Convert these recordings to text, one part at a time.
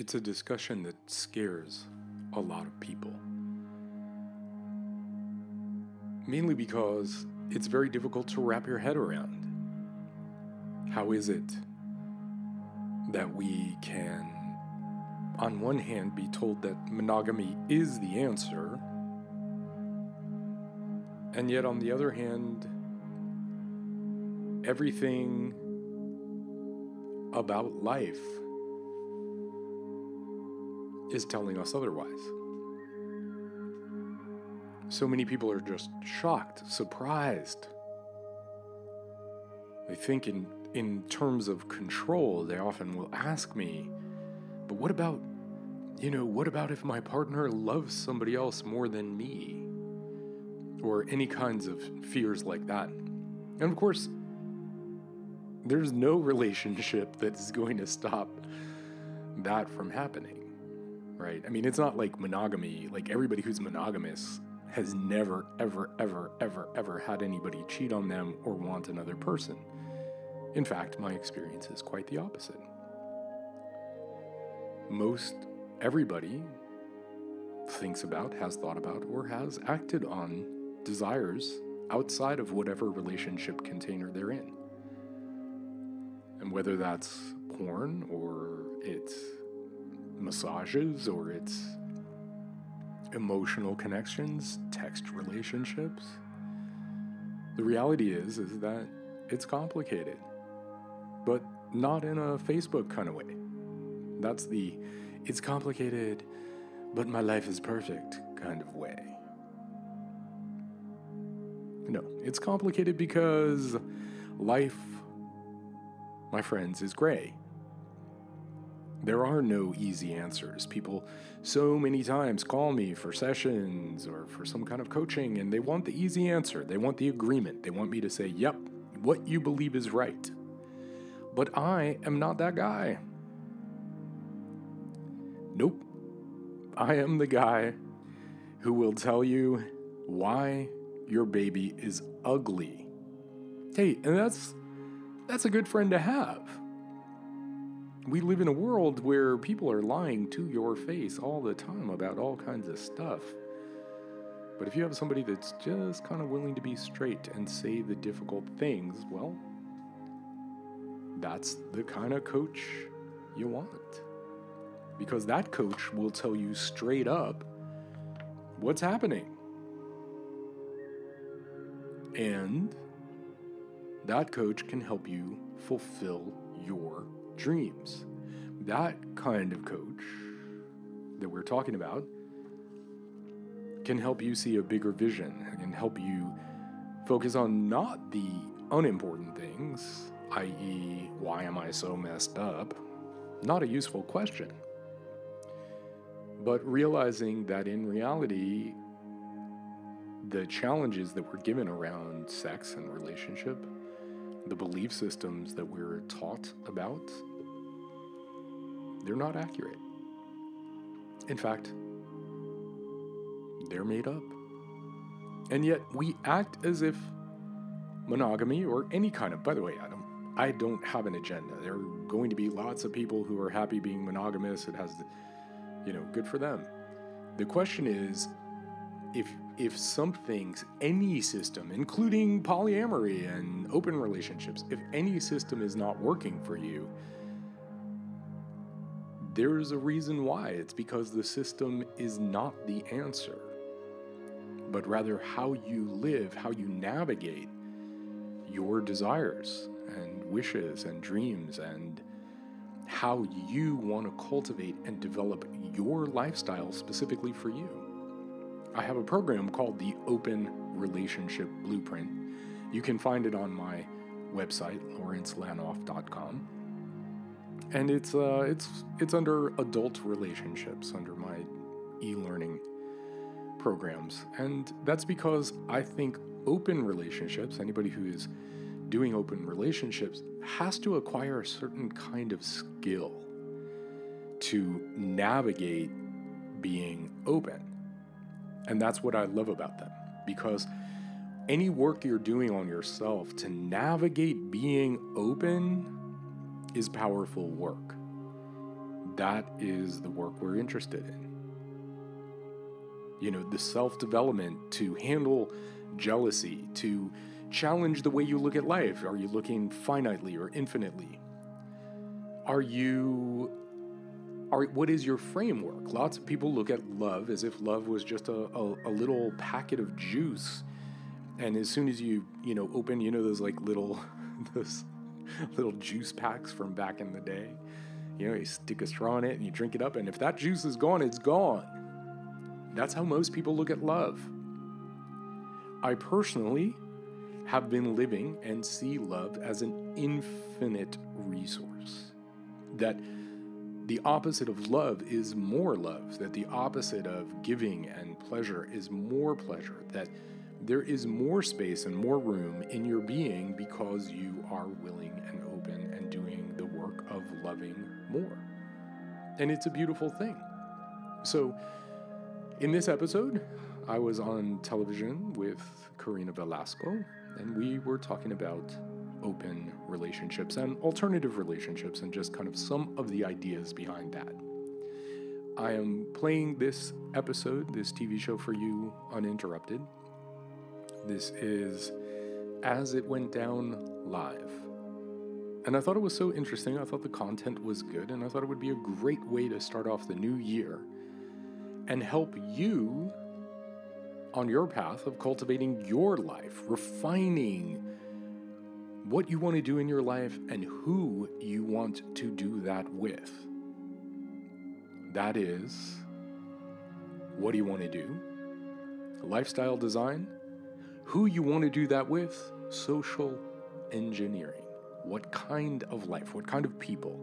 It's a discussion that scares a lot of people. Mainly because it's very difficult to wrap your head around. How is it that we can, on one hand, be told that monogamy is the answer, and yet on the other hand, everything about life is telling us otherwise. So many people are just shocked, surprised. They think in, in terms of control. They often will ask me, but what about, you know, what about if my partner loves somebody else more than me? Or any kinds of fears like that. And of course, there's no relationship that is going to stop that from happening right? I mean, it's not like monogamy, like everybody who's monogamous has never, ever, ever, ever, ever had anybody cheat on them or want another person. In fact, my experience is quite the opposite. Most everybody thinks about, has thought about, or has acted on desires outside of whatever relationship container they're in. And whether that's porn or it's massages or it's emotional connections, text relationships. The reality is is that it's complicated. But not in a Facebook kind of way. That's the it's complicated, but my life is perfect kind of way. No, it's complicated because life, my friends, is gray. There are no easy answers. People so many times call me for sessions or for some kind of coaching, and they want the easy answer. They want the agreement. They want me to say, yep, what you believe is right. But I am not that guy. Nope. I am the guy who will tell you why your baby is ugly. Hey, and that's that's a good friend to have we live in a world where people are lying to your face all the time about all kinds of stuff. But if you have somebody that's just kind of willing to be straight and say the difficult things, well, that's the kind of coach you want. Because that coach will tell you straight up what's happening. And that coach can help you fulfill your dreams. That kind of coach that we're talking about can help you see a bigger vision and help you focus on not the unimportant things, i.e., why am I so messed up? Not a useful question. But realizing that in reality, the challenges that we're given around sex and relationship, the belief systems that we're taught about, they're not accurate. In fact, they're made up. And yet we act as if monogamy or any kind of, by the way, I don't, I don't have an agenda. There are going to be lots of people who are happy being monogamous. It has, you know, good for them. The question is, if if something's any system, including polyamory and open relationships, if any system is not working for you, there's a reason why. It's because the system is not the answer, but rather how you live, how you navigate your desires and wishes and dreams and how you want to cultivate and develop your lifestyle specifically for you. I have a program called the Open Relationship Blueprint. You can find it on my website, lawrencelanoff.com and it's uh, it's it's under adult relationships under my e-learning programs, and that's because I think open relationships, anybody who is doing open relationships, has to acquire a certain kind of skill to navigate being open, and that's what I love about them because any work you're doing on yourself to navigate being open is powerful work. that is the work we're interested in. You know, the self development to handle jealousy, to challenge the way you look at life. Are you looking finitely or infinitely? Are you are what is your framework? Lots of people look at love as if love was just a, a, a little packet of juice. And as soon as you, you know, open, you know, those like little those little juice packs from back in the day. You know, you stick a straw in it and you drink it up, and if that juice is gone, it's gone. That's how most people look at love. I personally have been living and see love as an infinite resource. That the opposite of love is more love, that the opposite of giving and pleasure is more pleasure, that there is more space and more room in your being because you are willing and open and doing the work of loving more. And it's a beautiful thing. So, in this episode, I was on television with Karina Velasco, and we were talking about open relationships and alternative relationships and just kind of some of the ideas behind that. I am playing this episode, this TV show for you uninterrupted. This is As It Went Down Live. And I thought it was so interesting. I thought the content was good, and I thought it would be a great way to start off the new year and help you on your path of cultivating your life, refining what you want to do in your life and who you want to do that with. That is, what do you want to do? Lifestyle design? Who you want to do that with? Social engineering. What kind of life, what kind of people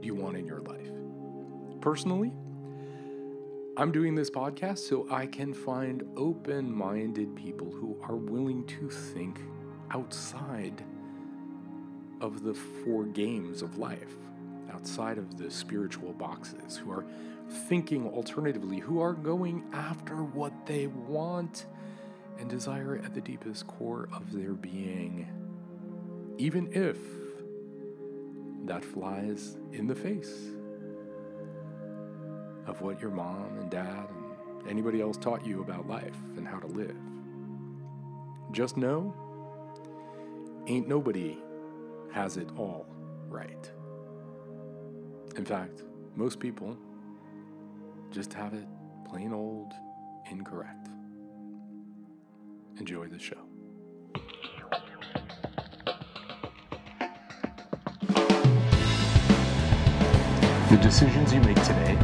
do you want in your life? Personally, I'm doing this podcast so I can find open minded people who are willing to think outside of the four games of life, outside of the spiritual boxes, who are thinking alternatively, who are going after what they want and desire at the deepest core of their being even if that flies in the face of what your mom and dad and anybody else taught you about life and how to live. Just know, ain't nobody has it all right. In fact, most people just have it plain old incorrect. Enjoy the show. The decisions you make today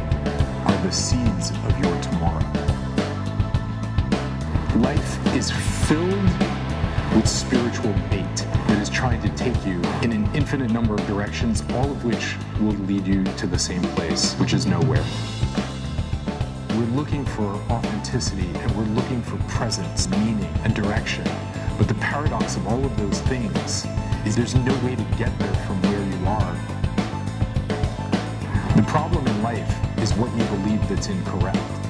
infinite number of directions, all of which will lead you to the same place, which is nowhere. We're looking for authenticity and we're looking for presence, meaning, and direction. But the paradox of all of those things is there's no way to get there from where you are the problem in life is what you believe that's incorrect.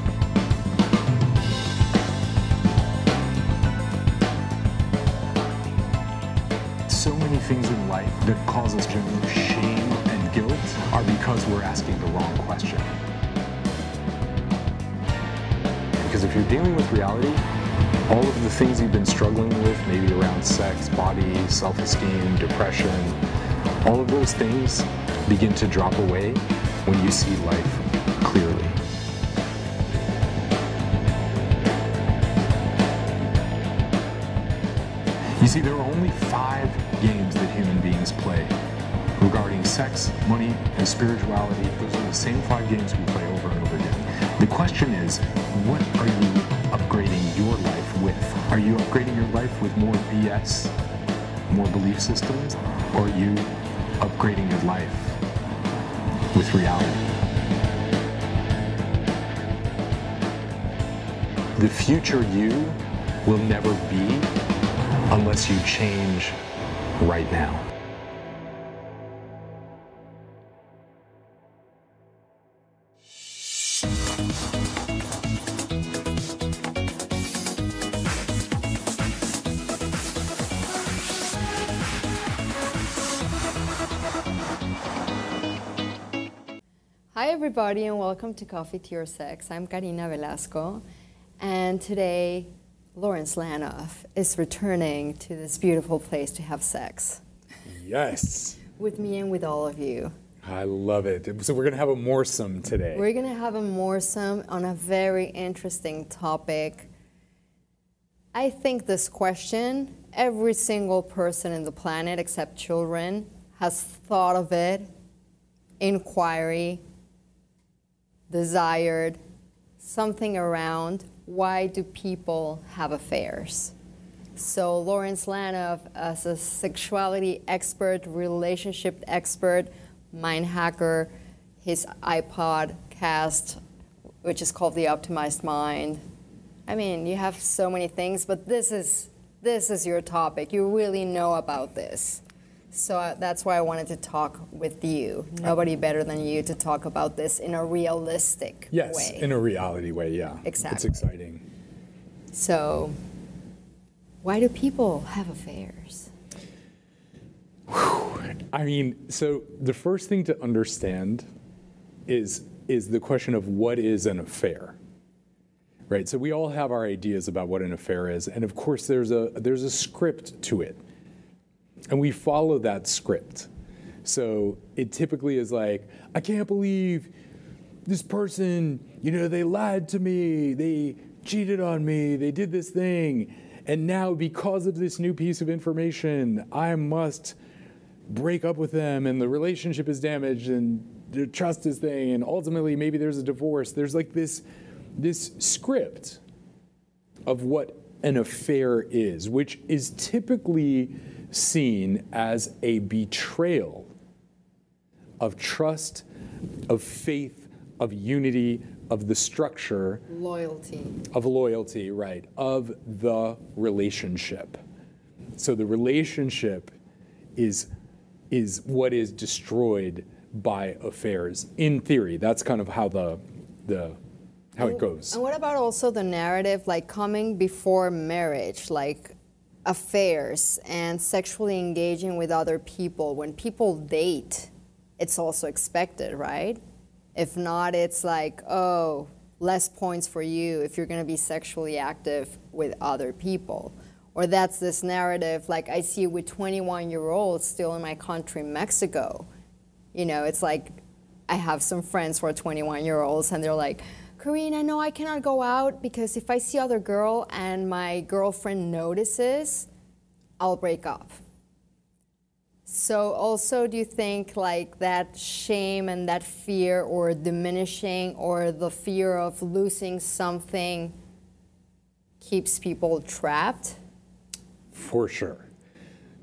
That cause us general shame and guilt are because we're asking the wrong question. Because if you're dealing with reality, all of the things you've been struggling with, maybe around sex, body, self esteem, depression, all of those things begin to drop away when you see life clearly. You see, there are only five beings play regarding sex, money, and spirituality. Those are the same five games we play over and over again. The question is, what are you upgrading your life with? Are you upgrading your life with more BS, more belief systems, or are you upgrading your life with reality. The future you will never be unless you change right now. Everybody, and welcome to Coffee Tea or Sex. I'm Karina Velasco, and today Lawrence Lanoff is returning to this beautiful place to have sex Yes. with me and with all of you. I love it. So we're going to have a moresome today. We're going to have a moresome on a very interesting topic. I think this question, every single person in the planet except children has thought of it, inquiry, desired, something around why do people have affairs? So Lawrence Lanoff, as a sexuality expert, relationship expert, mind hacker, his iPod cast, which is called the Optimized Mind. I mean, you have so many things, but this is this is your topic. You really know about this. So uh, that's why I wanted to talk with you. Nobody better than you to talk about this in a realistic yes, way. in a reality way, yeah. Exactly. It's exciting. so, why do people have affairs? I mean, so the first thing to understand is is the question of what is an affair. Right? So we all have our ideas about what an affair is, and of course there's a there's a script to it. And we follow that script. So it typically is like, I can't believe this person, you know, they lied to me, they cheated on me, they did this thing. And now, because of this new piece of information, I must break up with them, and the relationship is damaged, and the trust is thing, and ultimately, maybe there's a divorce. There's like this, this script of what an affair is, which is typically seen as a betrayal of trust, of faith, of unity, of the structure, Loyalty. of loyalty, right, of the relationship. So the relationship is is what is destroyed by affairs. In theory, that's kind of how the the how it goes. And what about also the narrative, like coming before marriage, like affairs and sexually engaging with other people? When people date, it's also expected, right? If not, it's like, oh, less points for you if you're going to be sexually active with other people. Or that's this narrative, like I see with 21 year olds still in my country, Mexico. You know, it's like I have some friends who are 21 year olds and they're like, Karina, no, I cannot go out because if I see other girl and my girlfriend notices, I'll break up. So also do you think like that shame and that fear or diminishing or the fear of losing something keeps people trapped? For sure.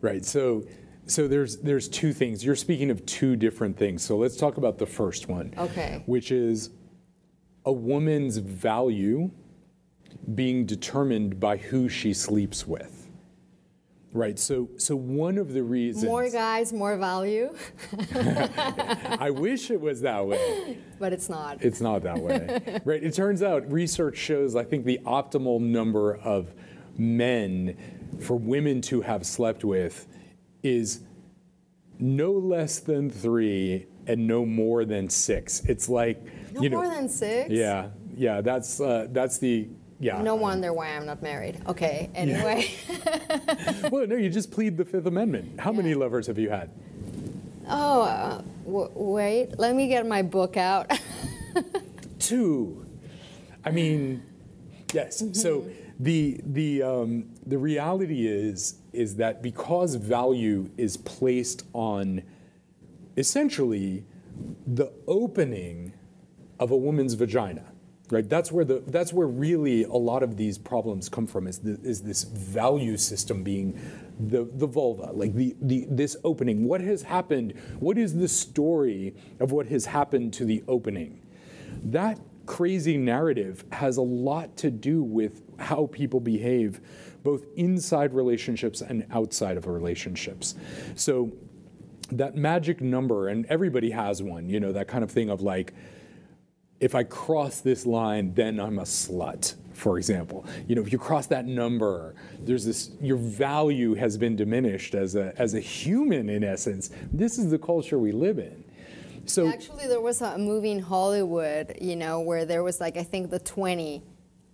Right. So so there's there's two things. You're speaking of two different things. So let's talk about the first one. Okay. Which is a woman's value being determined by who she sleeps with. Right. So so one of the reasons More guys, more value, I wish it was that way. but it's not. It's not that way. right. It turns out research shows I think the optimal number of men for women to have slept with is no less than three and no more than six. It's like no you know, more than six? yeah, yeah. That's uh, that's the yeah. No wonder why I'm not married. Okay, anyway. well, no, you just plead the Fifth Amendment. How many lovers have you had? oh, uh, w- wait, let me get my book out. Two. I mean, yes. So the the um, the reality is is that because value is placed on essentially the opening of a woman's vagina, right? That's where the that's where really a lot of these problems come from. Is the, is this value system being the the vulva, like the the this opening? What has happened? What is the story of what has happened to the opening? That crazy narrative has a lot to do with how people behave both inside relationships and outside of relationships. So that magic number, and everybody has one, you know, that kind of thing of like, if I cross this line, then I'm a slut, for example. You know, if you cross that number, there's this, your value has been diminished as a, as a human in essence. This is the culture we live in. So Actually, there was a movie in Hollywood, you know, where there was like I think the 20,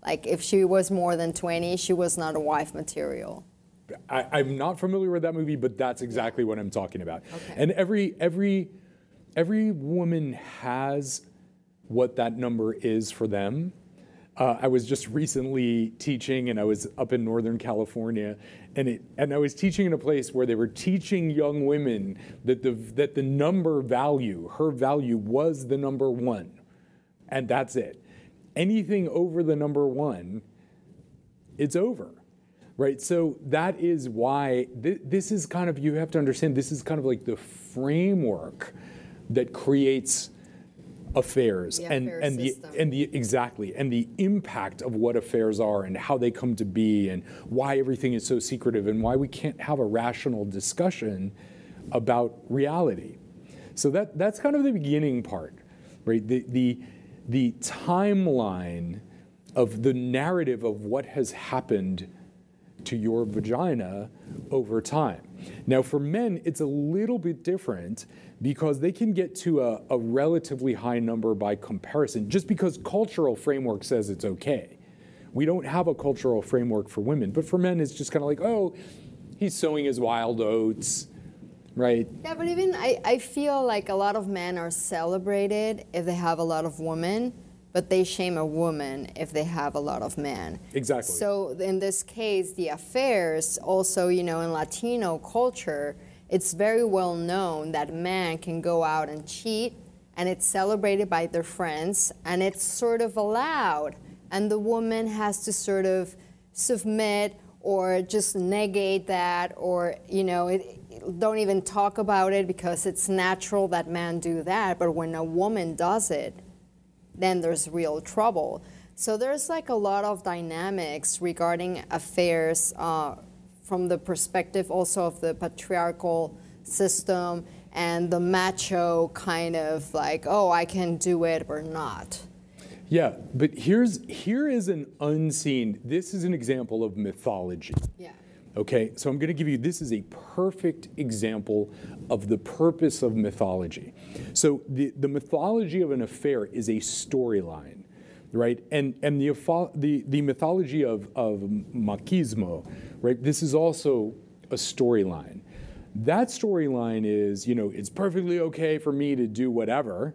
like if she was more than 20, she was not a wife material. I, I'm not familiar with that movie, but that's exactly what I'm talking about. Okay. And every every every woman has what that number is for them. Uh, I was just recently teaching, and I was up in Northern California, and it, and I was teaching in a place where they were teaching young women that the that the number value, her value, was the number one, and that's it. Anything over the number one, it's over right? So that is why th- this is kind of you have to understand this is kind of like the framework that creates affairs The and and the and the exactly and the impact of what affairs are and how they come to be and why everything is so secretive and why we can't have a rational discussion about reality. So that that's kind of the beginning part right? The the the timeline of the narrative of what has happened to your vagina over time. Now, for men, it's a little bit different because they can get to a, a relatively high number by comparison, just because cultural framework says it's okay. We don't have a cultural framework for women, but for men, it's just kind of like, oh, he's sowing his wild oats, right? Yeah, but even I, I feel like a lot of men are celebrated if they have a lot of women, but they shame a woman if they have a lot of men. Exactly. So in this case, the affairs also, you know, in Latino culture, it's very well known that man can go out and cheat and it's celebrated by their friends and it's sort of allowed and the woman has to sort of submit or just negate that or you know it, don't even talk about it because it's natural that men do that but when a woman does it then there's real trouble. So there's like a lot of dynamics regarding affairs uh, from the perspective also of the patriarchal system and the macho kind of like, oh, I can do it or not. Yeah, but here's here is an unseen. This is an example of mythology. Yeah. Okay, so I'm going to give you this is a perfect example of the purpose of mythology. So the, the mythology of an affair is a storyline, right? And and the the, the mythology of, of machismo, right? This is also a storyline. That storyline is, you know, it's perfectly okay for me to do whatever,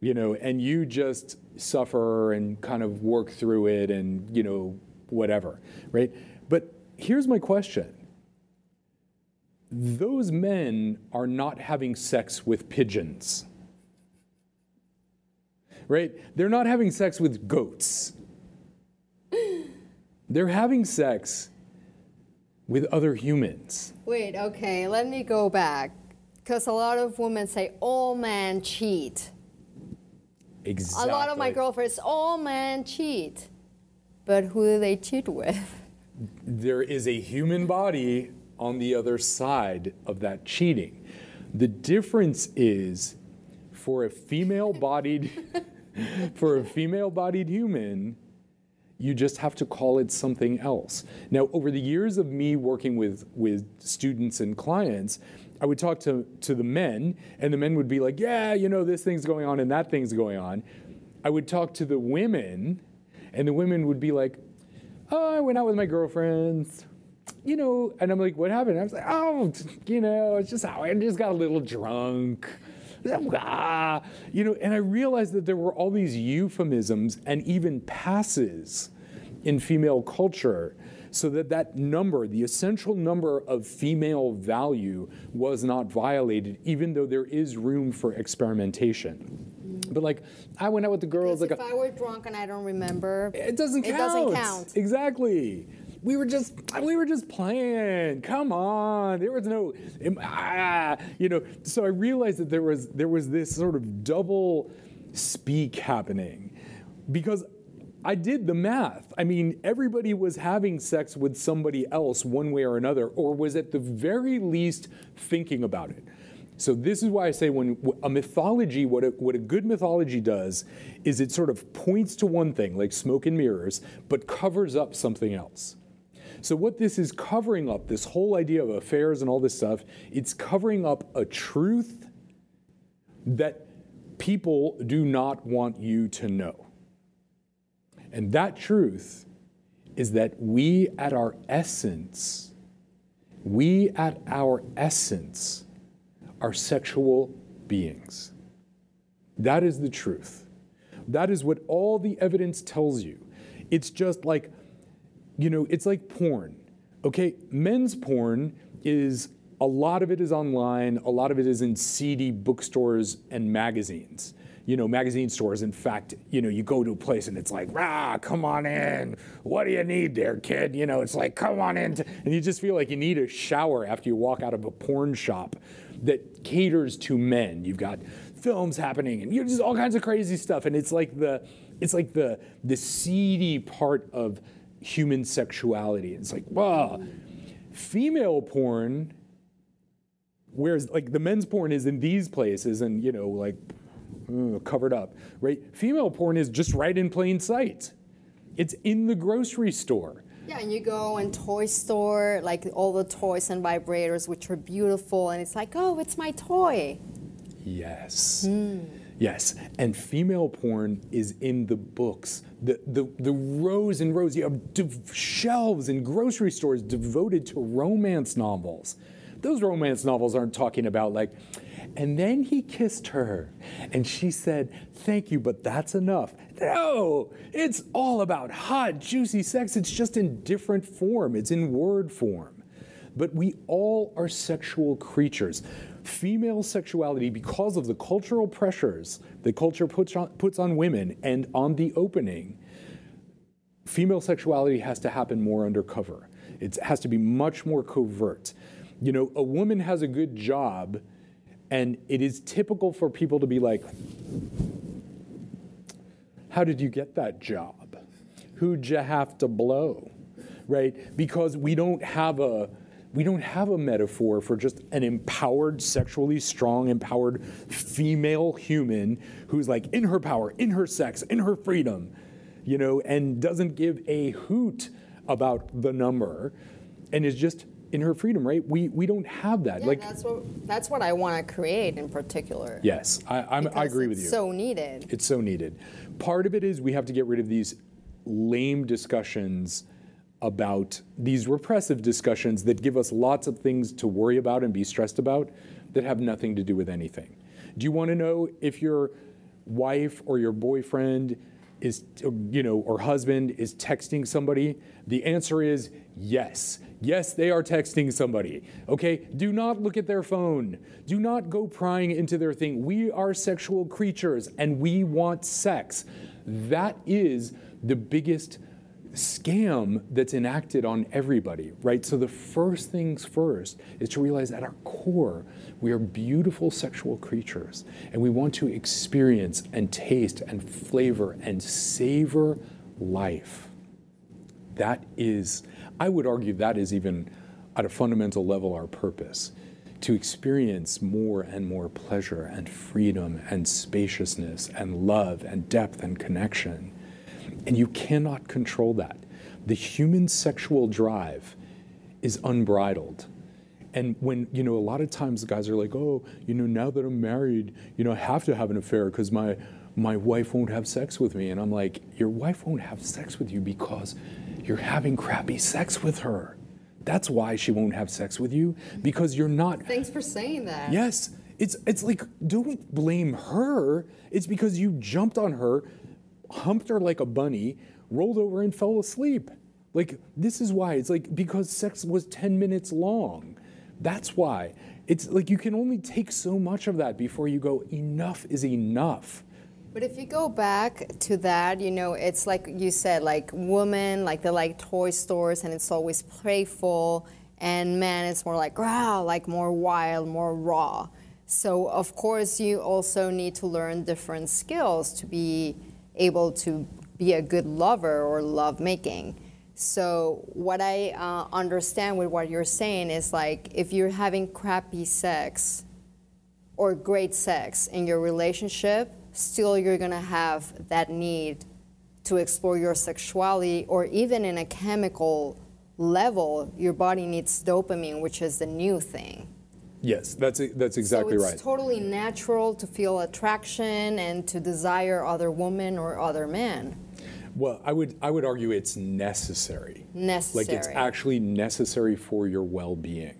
you know, and you just suffer and kind of work through it and, you know, whatever, right? Here's my question those men are not having sex with pigeons, right? They're not having sex with goats. They're having sex with other humans. Wait, okay, let me go back. Because a lot of women say all men cheat. Exactly. A lot of my girlfriends, all men cheat. But who do they cheat with? there is a human body on the other side of that cheating. The difference is for a female bodied for a female bodied human you just have to call it something else. Now, over the years of me working with, with students and clients, I would talk to, to the men, and the men would be like, Yeah, you know, this thing's going on and that thing's going on. I would talk to the women, and the women would be like, oh, I went out with my girlfriends, you know, and I'm like, what happened? I was like, oh, you know, it's just how I just got a little drunk. Ah, you know, and I realized that there were all these euphemisms and even passes in female culture so that that number, the essential number of female value was not violated, even though there is room for experimentation. But like, I went out with the girls, Because like if I were drunk and I don't remember, it doesn't count. It doesn't count. Exactly. We were just we were just playing. Come on. There was no ah, you know, so I realized that there was there was this sort of double speak happening because I did the math. I mean, everybody was having sex with somebody else one way or another or was at the very least thinking about it. So this is why I say when a mythology, what a, what a good mythology does is it sort of points to one thing, like smoke and mirrors, but covers up something else. So what this is covering up, this whole idea of affairs and all this stuff, it's covering up a truth that people do not want you to know. And that truth is that we at our essence, we at our essence are sexual beings. That is the truth. That is what all the evidence tells you. It's just like, you know, it's like porn. Okay, men's porn is a lot of it is online, a lot of it is in seedy bookstores and magazines. You know, magazine stores. In fact, you know, you go to a place and it's like, rah, come on in. What do you need there, kid? You know, it's like, come on in. And you just feel like you need a shower after you walk out of a porn shop that caters to men. You've got films happening and you know, just all kinds of crazy stuff. And it's like the, it's like the, the seedy part of human sexuality. It's like, wow. Female porn Whereas like the men's porn is in these places and you know like covered up, right? Female porn is just right in plain sight. It's in the grocery store. Yeah, and you go in toy store, like all the toys and vibrators, which are beautiful, and it's like, oh, it's my toy. Yes. Mm. Yes, and female porn is in the books. The, the, the rows and rows, you have shelves in grocery stores devoted to romance novels. Those romance novels aren't talking about like, and then he kissed her and she said, Thank you, but that's enough. No, it's all about hot, juicy sex. It's just in different form, it's in word form. But we all are sexual creatures. Female sexuality, because of the cultural pressures the culture puts on, puts on women and on the opening, female sexuality has to happen more undercover. It has to be much more covert you know, a woman has a good job, and it is typical for people to be like, How did you get that job? Who'd you have to blow? Right? Because we don't have a we don't have a metaphor for just an empowered, sexually strong, empowered female human who's like in her power, in her sex, in her freedom, you know, and doesn't give a hoot about the number and is just in her freedom, right? We we don't have that. Yeah, like that's what that's what I want to create in particular. Yes, I I'm, I agree with you. So needed. It's so needed. Part of it is we have to get rid of these lame discussions about these repressive discussions that give us lots of things to worry about and be stressed about that have nothing to do with anything. Do you want to know if your wife or your boyfriend is you know or husband is texting somebody? The answer is yes Yes, they are texting somebody. Okay? Do not look at their phone. Do not go prying into their thing. We are sexual creatures and we want sex. That is the biggest scam that's enacted on everybody, right? So the first things first is to realize at our core, we are beautiful sexual creatures and we want to experience and taste and flavor and savor life. That is I would argue that is even at a fundamental level our purpose to experience more and more pleasure and freedom and spaciousness and love and depth and connection. And you cannot control that. The human sexual drive is unbridled. And when, you know, a lot of times guys are like, oh, you know, now that I'm married, you know, I have to have an affair because my, my wife won't have sex with me. And I'm like, your wife won't have sex with you because you're having crappy sex with her. That's why she won't have sex with you because you're not. Thanks for saying that. Yes. It's, it's like, don't blame her. It's because you jumped on her, humped her like a bunny, rolled over, and fell asleep. Like, this is why. It's like because sex was 10 minutes long. That's why. It's like you can only take so much of that before you go, enough is enough. But if you go back to that, you know, it's like you said, like women, like they like toy stores and it's always playful, and men, it's more like, wow, like more wild, more raw. So, of course, you also need to learn different skills to be able to be a good lover or love making. So, what I uh, understand with what you're saying is like if you're having crappy sex or great sex in your relationship, still you're to have that need to explore your sexuality or even in a chemical level your body needs dopamine which is the new thing Yes, that's that's exactly so it's right. totally natural to feel attraction and to desire other women or other men. Well, I would I would argue it's necessary. Necessary. Like it's actually necessary for your well-being.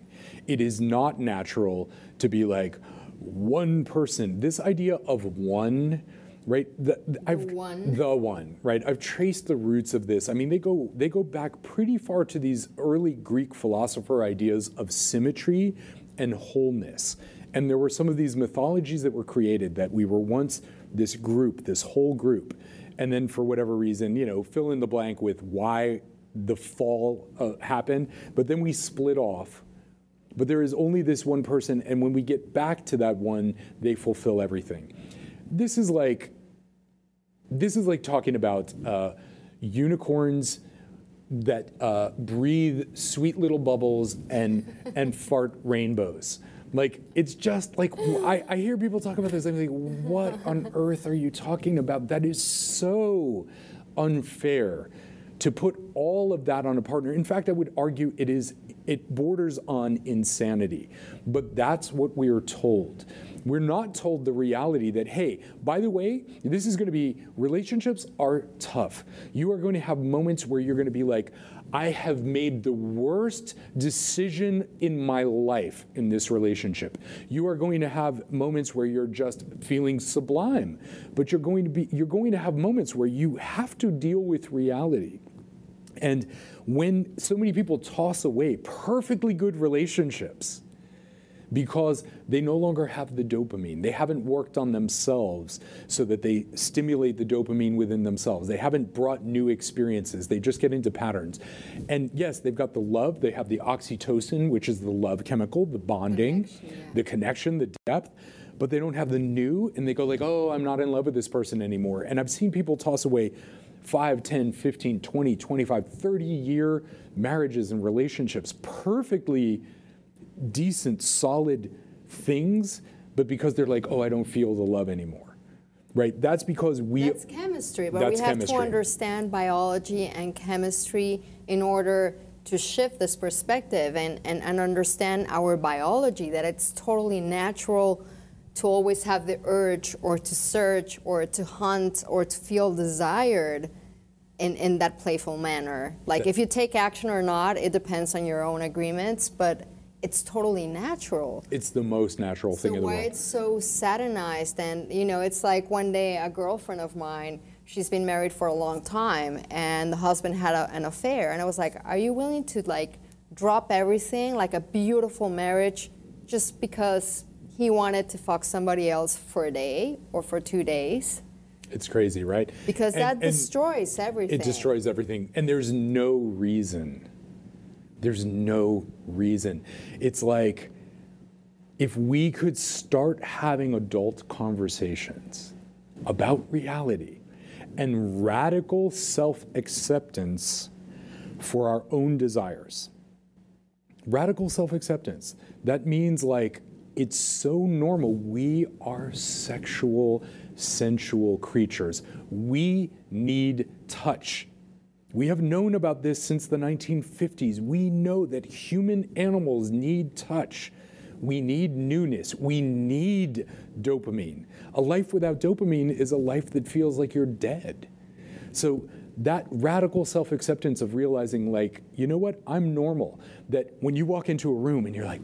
It is not natural to be like one person. This idea of one, right? The, the- I've, one? The one, right? I've traced the roots of this. I mean, they go they go back pretty far to these early Greek philosopher ideas of symmetry and wholeness. And there were some of these mythologies that were created that we were once this group, this whole group, and then for whatever reason, you know, fill in the blank with why the fall uh, happened, but then we split off. But there is only this one person, and when we get back to that one, they fulfill everything. This is like this is like talking about uh, unicorns that uh, breathe sweet little bubbles and and fart rainbows. Like it's just like I, I hear people talk about this. I'm like, what on earth are you talking about? That is so unfair to put all of that on a partner. In fact, I would argue it is it borders on insanity. But that's what we are told. We're not told the reality that, hey, by the way, this is going to be relationships are tough. You are going to have moments where you're going to be like, I have made the worst decision in my life in this relationship. You are going to have moments where you're just feeling sublime, but you're going to be you're going to have moments where you have to deal with reality. And when so many people toss away perfectly good relationships because they no longer have the dopamine, they haven't worked on themselves so that they stimulate the dopamine within themselves. They haven't brought new experiences, they just get into patterns. And yes, they've got the love, they have the oxytocin, which is the love chemical, the bonding, Connection, yeah. the connection, the depth. But they don't have the new, and they go like, oh, I'm not in love with this person anymore. And I've seen people toss away 5, 10, 15, 20, 25, 30 year marriages and relationships, perfectly decent, solid things, but because they're like, oh, I don't feel the love anymore. Right? That's because we. That's chemistry, but That's we have chemistry. to understand biology and chemistry in order to shift this perspective and, and, and understand our biology, that it's totally natural to always have the urge or to search or to hunt or to feel desired in, in that playful manner. Like if you take action or not, it depends on your own agreements, but it's totally natural. it's the most natural thing in the world. why it's so satanized and you know it's like one day a girlfriend of mine she's been married for a long time and the husband had a, an affair and I was like are you willing to like drop everything like a beautiful marriage just because he wanted to fuck somebody else for a day or for two days It's crazy, right? because And- that and destroys everything It destroys everything. And there's no reason. There's no reason. It's like if we could start having adult conversations about reality and radical self acceptance for our own desires. Radical self acceptance. That means like it's so normal. We are sexual, sensual creatures. We need touch. We have known about this since the 1950s. We know that human animals need touch. We need newness. We need dopamine. A life without dopamine is a life that feels like you're dead. So that radical self-acceptance of realizing like, you know what? I'm normal. That when you walk into a room and you're like,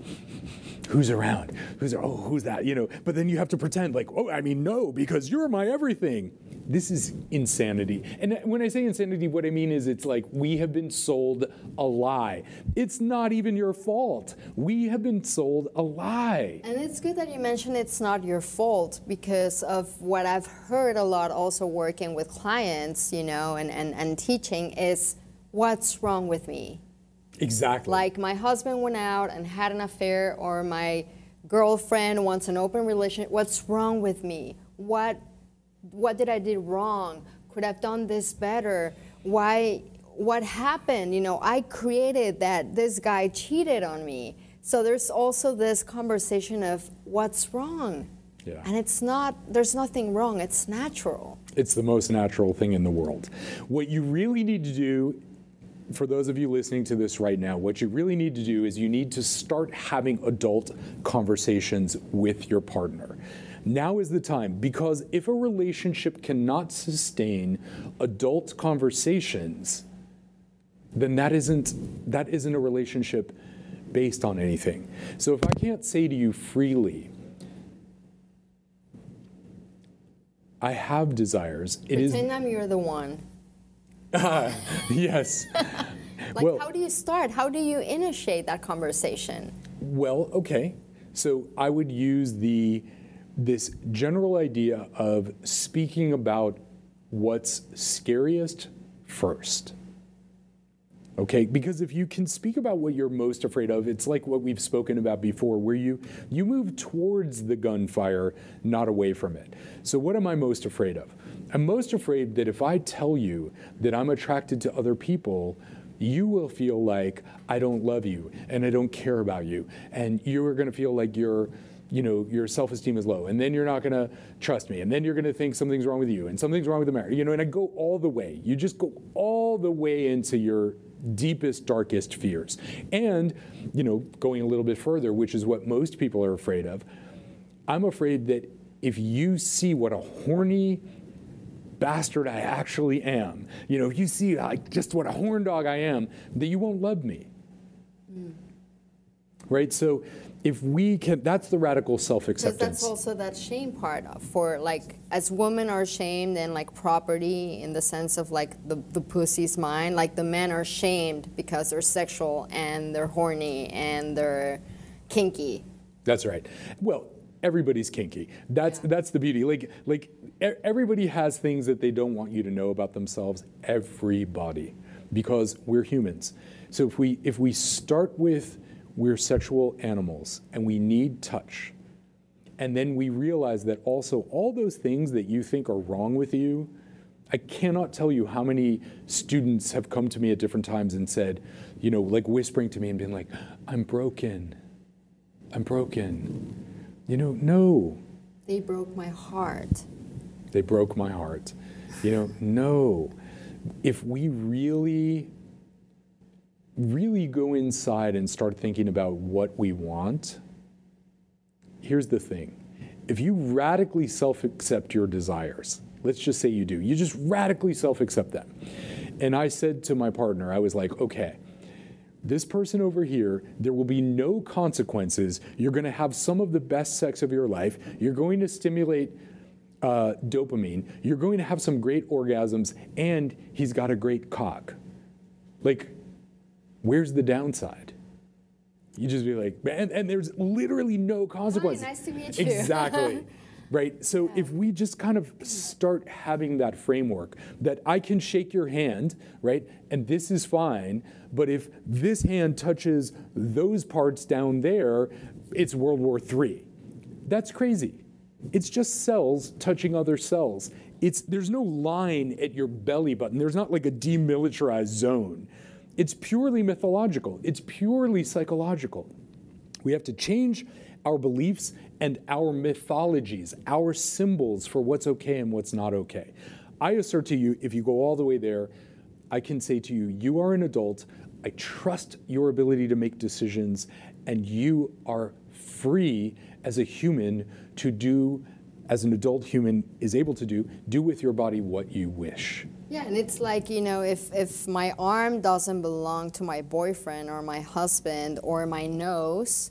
who's around? Who's? Oh, who's that? You know, but then you have to pretend like, oh, I mean, no, because you're my everything. This is insanity. And when I say insanity, what I mean is it's like we have been sold a lie. It's not even your fault. We have been sold a lie. And it's good that you mentioned it's not your fault because of what I've heard a lot also working with clients, you know, and, and, and teaching is what's wrong with me? Exactly. Like my husband went out and had an affair or my girlfriend wants an open relationship. What's wrong with me? What what did I do wrong? Could I have done this better? Why what happened? You know, I created that this guy cheated on me. So there's also this conversation of what's wrong. Yeah. And it's not there's nothing wrong. It's natural. It's the most natural thing in the world. What you really need to do for those of you listening to this right now, what you really need to do is you need to start having adult conversations with your partner. Now is the time because if a relationship cannot sustain adult conversations, then that isn't that isn't a relationship based on anything. So if I can't say to you freely, I have desires, it is Pretend I'm you're the one. yes. Like, Well- how do you start? How do you initiate that conversation? Well, okay. So I would use the this general idea of speaking about what's scariest first. Okay, because if you can speak about what you're most afraid of, it's like what we've spoken about before, where you you move towards the gunfire, not away from it. So what am I most afraid of? I'm most afraid that if I tell you that I'm attracted to other people, you will feel like I don't love you and I don't care about you, and you are going to feel like you're you know your self-esteem is low. And then you're not going to trust me. And then you're going to think something's wrong with you and something's wrong with the marriage you know and i go all the way. You just go all the way into your deepest darkest fears. And you know going a little bit further which is what most people are afraid of i'm afraid that if you see what a horny bastard i actually am you know if you see like just what a horn dog i am that you won't love me right so if we can that's the radical self-acceptance that's also that shame part of- for like as women are shamed and like property in the sense of like the, the pussy's mine like the men are shamed because they're sexual and they're horny and they're kinky That's right. Well, everybody's kinky. That's Yeah. that's the beauty. Like like everybody has things that they don't want you to know about themselves. Everybody, because we're humans. So if we if we start with we're sexual animals and we need touch, and then we realize that also all those things that you think are wrong with you. I cannot tell you how many students have come to me at different times and said, you know, like whispering to me and being like, I'm broken. I'm broken. You know, no, they broke my heart they broke my heart. You know, no. If we really, really go inside and start thinking about what we want, here's the thing. If you radically self accept your desires, let's just say you do, you just radically self accept them. And I said to my partner, I was like, okay, this person over here, there will be no consequences. You're going to have some of the best sex of your life. You're going to stimulate uh, dopamine. You're going to have some great orgasms, and he's got a great cock. Like, where's the downside? You just be like, and, and there's literally no consequences. nice to meet you. Exactly. right. So if we just kind of start having that framework that I can shake your hand, right, and this is fine, but if this hand touches those parts down there, it's World War III. That's crazy. It's just cells touching other cells. It's there's no line at your belly button. There's not like a demilitarized zone. It's purely mythological. It's purely psychological. We have to change our beliefs and our mythologies, our symbols for what's okay and what's not okay. I assert to you, if you go all the way there, I can say to you, you are an adult. I trust your ability to make decisions, and you are free as a human to do, as an adult human is able to do, do with your body what you wish. Yeah, and it's like, you know, if, if my arm doesn't belong to my boyfriend or my husband or my nose,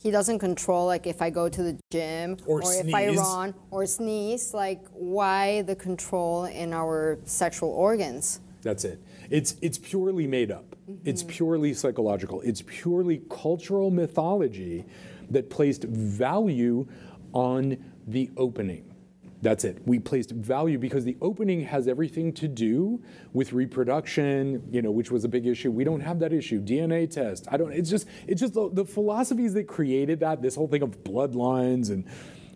he doesn't control like if I go to the gym Or if I run or sneeze, like why the control in our sexual organs? That's it. It's it's purely made up. It's mm-hmm. purely psychological. It's purely cultural mythology that placed value on the opening. That's it. We placed value because the opening has everything to do with reproduction, you know, which was a big issue. We don't have that issue. DNA test. I don't it's just it's just the, the philosophies that created that, this whole thing of bloodlines and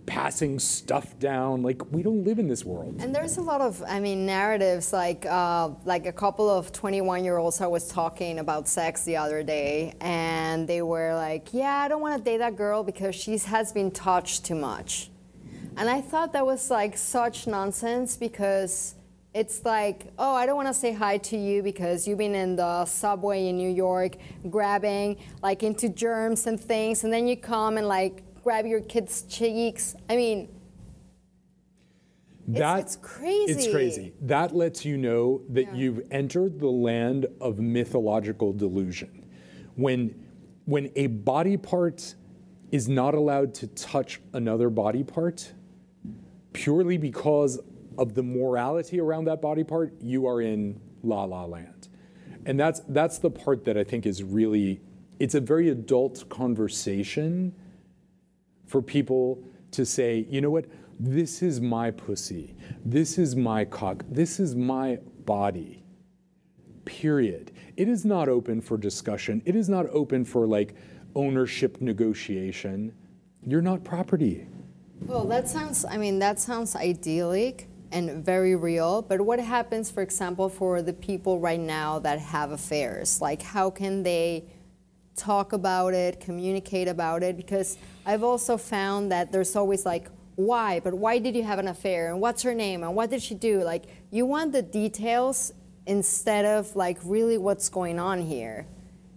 passing stuff down. Like we don't live in this world. And there's a lot of, I mean, narratives. Like, uh, like a couple of 21-year-olds I was talking about sex the other day, and they were like, "Yeah, I don't want to date that girl because she has been touched too much." And I thought that was like such nonsense because it's like, oh, I don't want to say hi to you because you've been in the subway in New York grabbing like into germs and things, and then you come and like grab your kid's cheeks. I mean, That, it's crazy. It's crazy. That lets you know that Yeah. you've entered the land of mythological delusion. When, when a body part is not allowed to touch another body part, purely because of the morality around that body part, you are in la la land. And that's, that's the part that I think is really, it's a very adult conversation for people to say, you know what, this is my pussy, this is my cock, this is my body. Period. It is not open for discussion. It is not open for like ownership negotiation. You're not property. Well, that sounds, I mean, that sounds idyllic and very real. But what happens, for example, for the people right now that have affairs? Like, how can they talk about it, communicate about it? Because I've also found that there's always like, why? But why did you have an affair? And what's her name? And what did she do? Like, you want the details instead of like really what's going on here.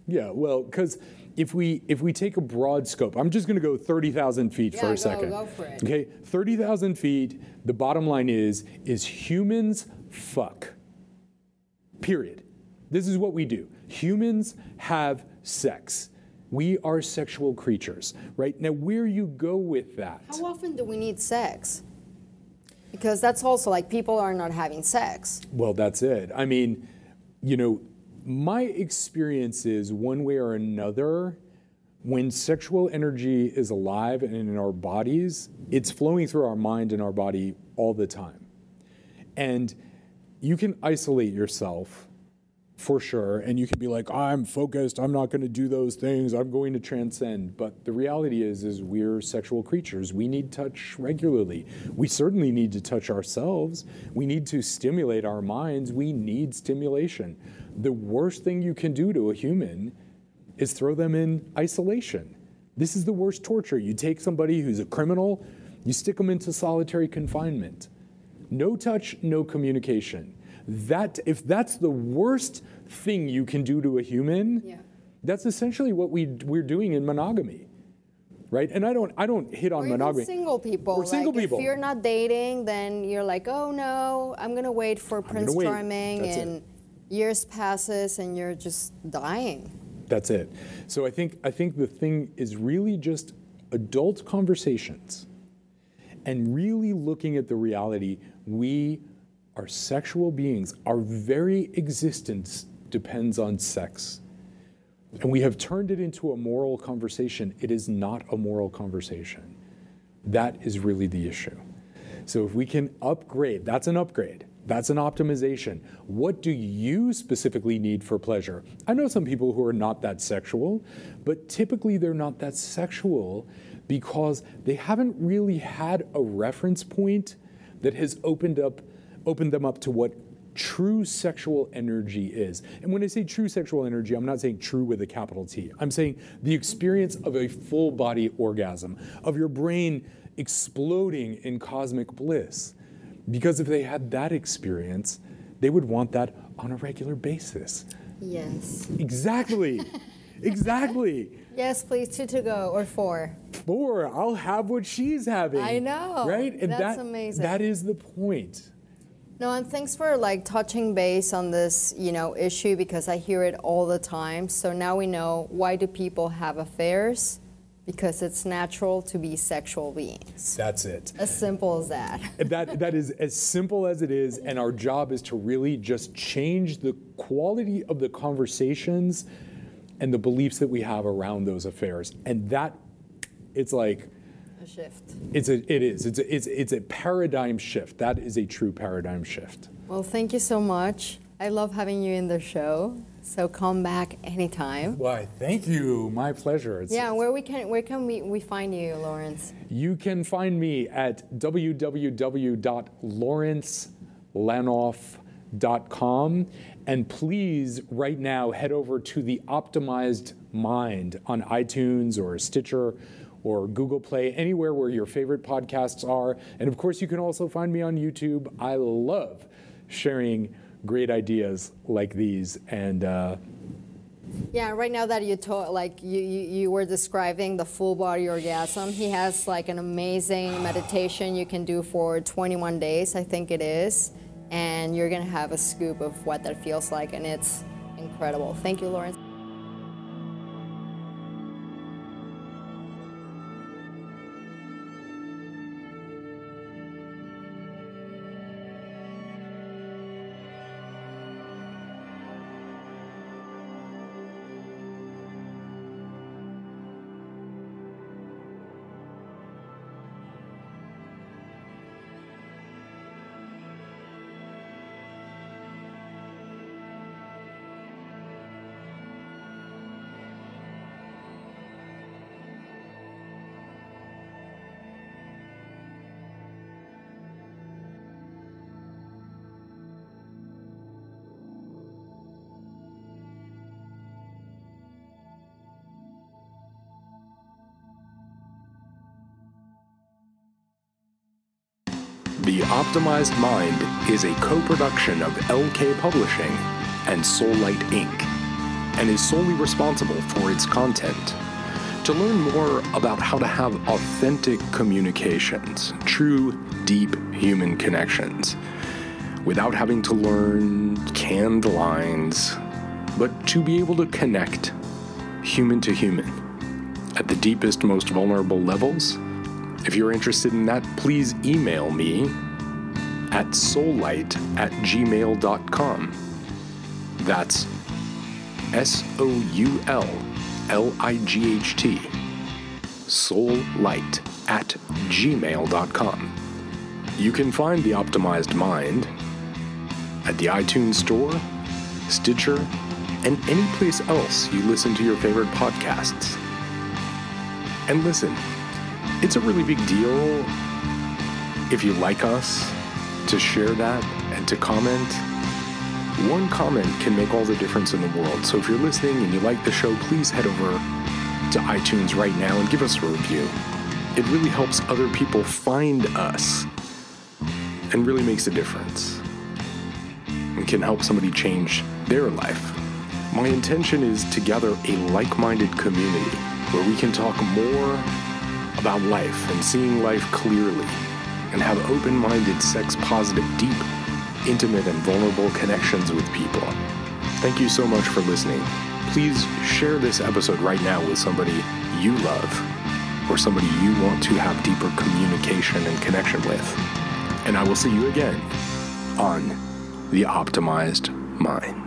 Yeah, well, because if we if we take a broad scope, I'm just going to go 30,000 feet Yeah, for go- a second. go for it. Okay, 30,000 feet. The bottom line is is humans fuck. Period. This is what we do. Humans have sex. We are sexual creatures, right? Now, where you go with that? How often do we need sex? Because that's also like people are not having sex. Well, that's it. I mean, you know, my experience is one way or another, when sexual energy is alive and in our bodies, it's flowing through our mind and our body all the time. And you can isolate yourself for sure, and you can be like, I'm focused, I'm not going to do those things, I'm going to transcend. But the reality is, is we're sexual creatures. We need touch regularly. We certainly need to touch ourselves. We need to stimulate our minds. We need stimulation. The worst thing you can do to a human is throw them in isolation. This is the worst torture. You take somebody who's a criminal, you stick them into solitary confinement. No touch, no communication. That if that's the worst thing you can do to a human, Yeah. that's essentially what we we're doing in monogamy. Right? And I don't I don't hit on Or even monogamy. single people. Or like single people. If you're not dating, then you're like, oh no, I'm gonna wait for Prince wait. Charming, That's it. and years passes, and you're just dying. That's it. So I think I think the thing is really just adult conversations and really looking at the reality we are sexual beings. Our very existence depends on sex. And we have turned it into a moral conversation. It is not a moral conversation. That is really the issue. So if we can upgrade, that's an upgrade. That's an optimization. What do you specifically need for pleasure? I know some people who are not that sexual, but typically they're not that sexual because they haven't really had a reference point that has opened up opened them up to what true sexual energy is. And when I say true sexual energy, I'm not saying true with a capital T. I'm saying the experience of a full body orgasm, of your brain exploding in cosmic bliss. Because if they had that experience, they would want that on a regular basis. Yes. Exactly. exactly. Yes, please, two to go or four. Four, I'll have what she's having. I know. Right? And That's that, amazing. That is the point. No, and thanks for like touching base on this, you know, issue because I hear it all the time. So now we know why do people have affairs? Because it's natural to be sexual beings. That's it. As simple as that. that that is as simple as it is and our job is to really just change the quality of the conversations and the beliefs that we have around those affairs and that it's like A shift. it's a it is it's a, it's it's a paradigm shift that is a true paradigm shift Well, thank you so much. I love having you in the show. So come back anytime. why thank you my pleasure it's, Yeah, where we can where can we, we find you, Lawrence? you can find me at www.lawrencelanoff.com and please right now head over to the optimized mind on itunes or stitcher or google play anywhere where your favorite podcasts are and of course you can also find me on youtube i love sharing great ideas like these. And uh, Yeah, right now that you told, like you, you, you were describing the full body orgasm, he has like an amazing meditation you can do for 21 days, I think it is, and you're gonna have a scoop of what that feels like, and it's incredible. Thank you, Lawrence. The Optimized Mind is a co production of LK Publishing and Soullight Inc., and is solely responsible for its content. To learn more about how to have authentic communications, true, deep human connections, without having to learn canned lines, but to be able to connect human to human at the deepest, most vulnerable levels, if you're interested in that, please email me at soullight at gmail.com. That's S O U L L I G H T. Soullight at gmail.com. You can find The Optimized Mind at the iTunes Store, Stitcher, and any place else you listen to your favorite podcasts. And listen, it's a really big deal if you like us to share that and to comment. One comment can make all the difference in the world. So if you're listening and you like the show, please head over to iTunes right now and give us a review. It really helps other people find us and really makes a difference and can help somebody change their life. My intention is to gather a like minded community where we can talk more about life and seeing life clearly and have open minded, sex positive, deep, intimate, and vulnerable connections with people. Thank you so much for listening. Please share this episode right now with somebody you love or somebody you want to have deeper communication and connection with. And I will see you again on The Optimized Mind.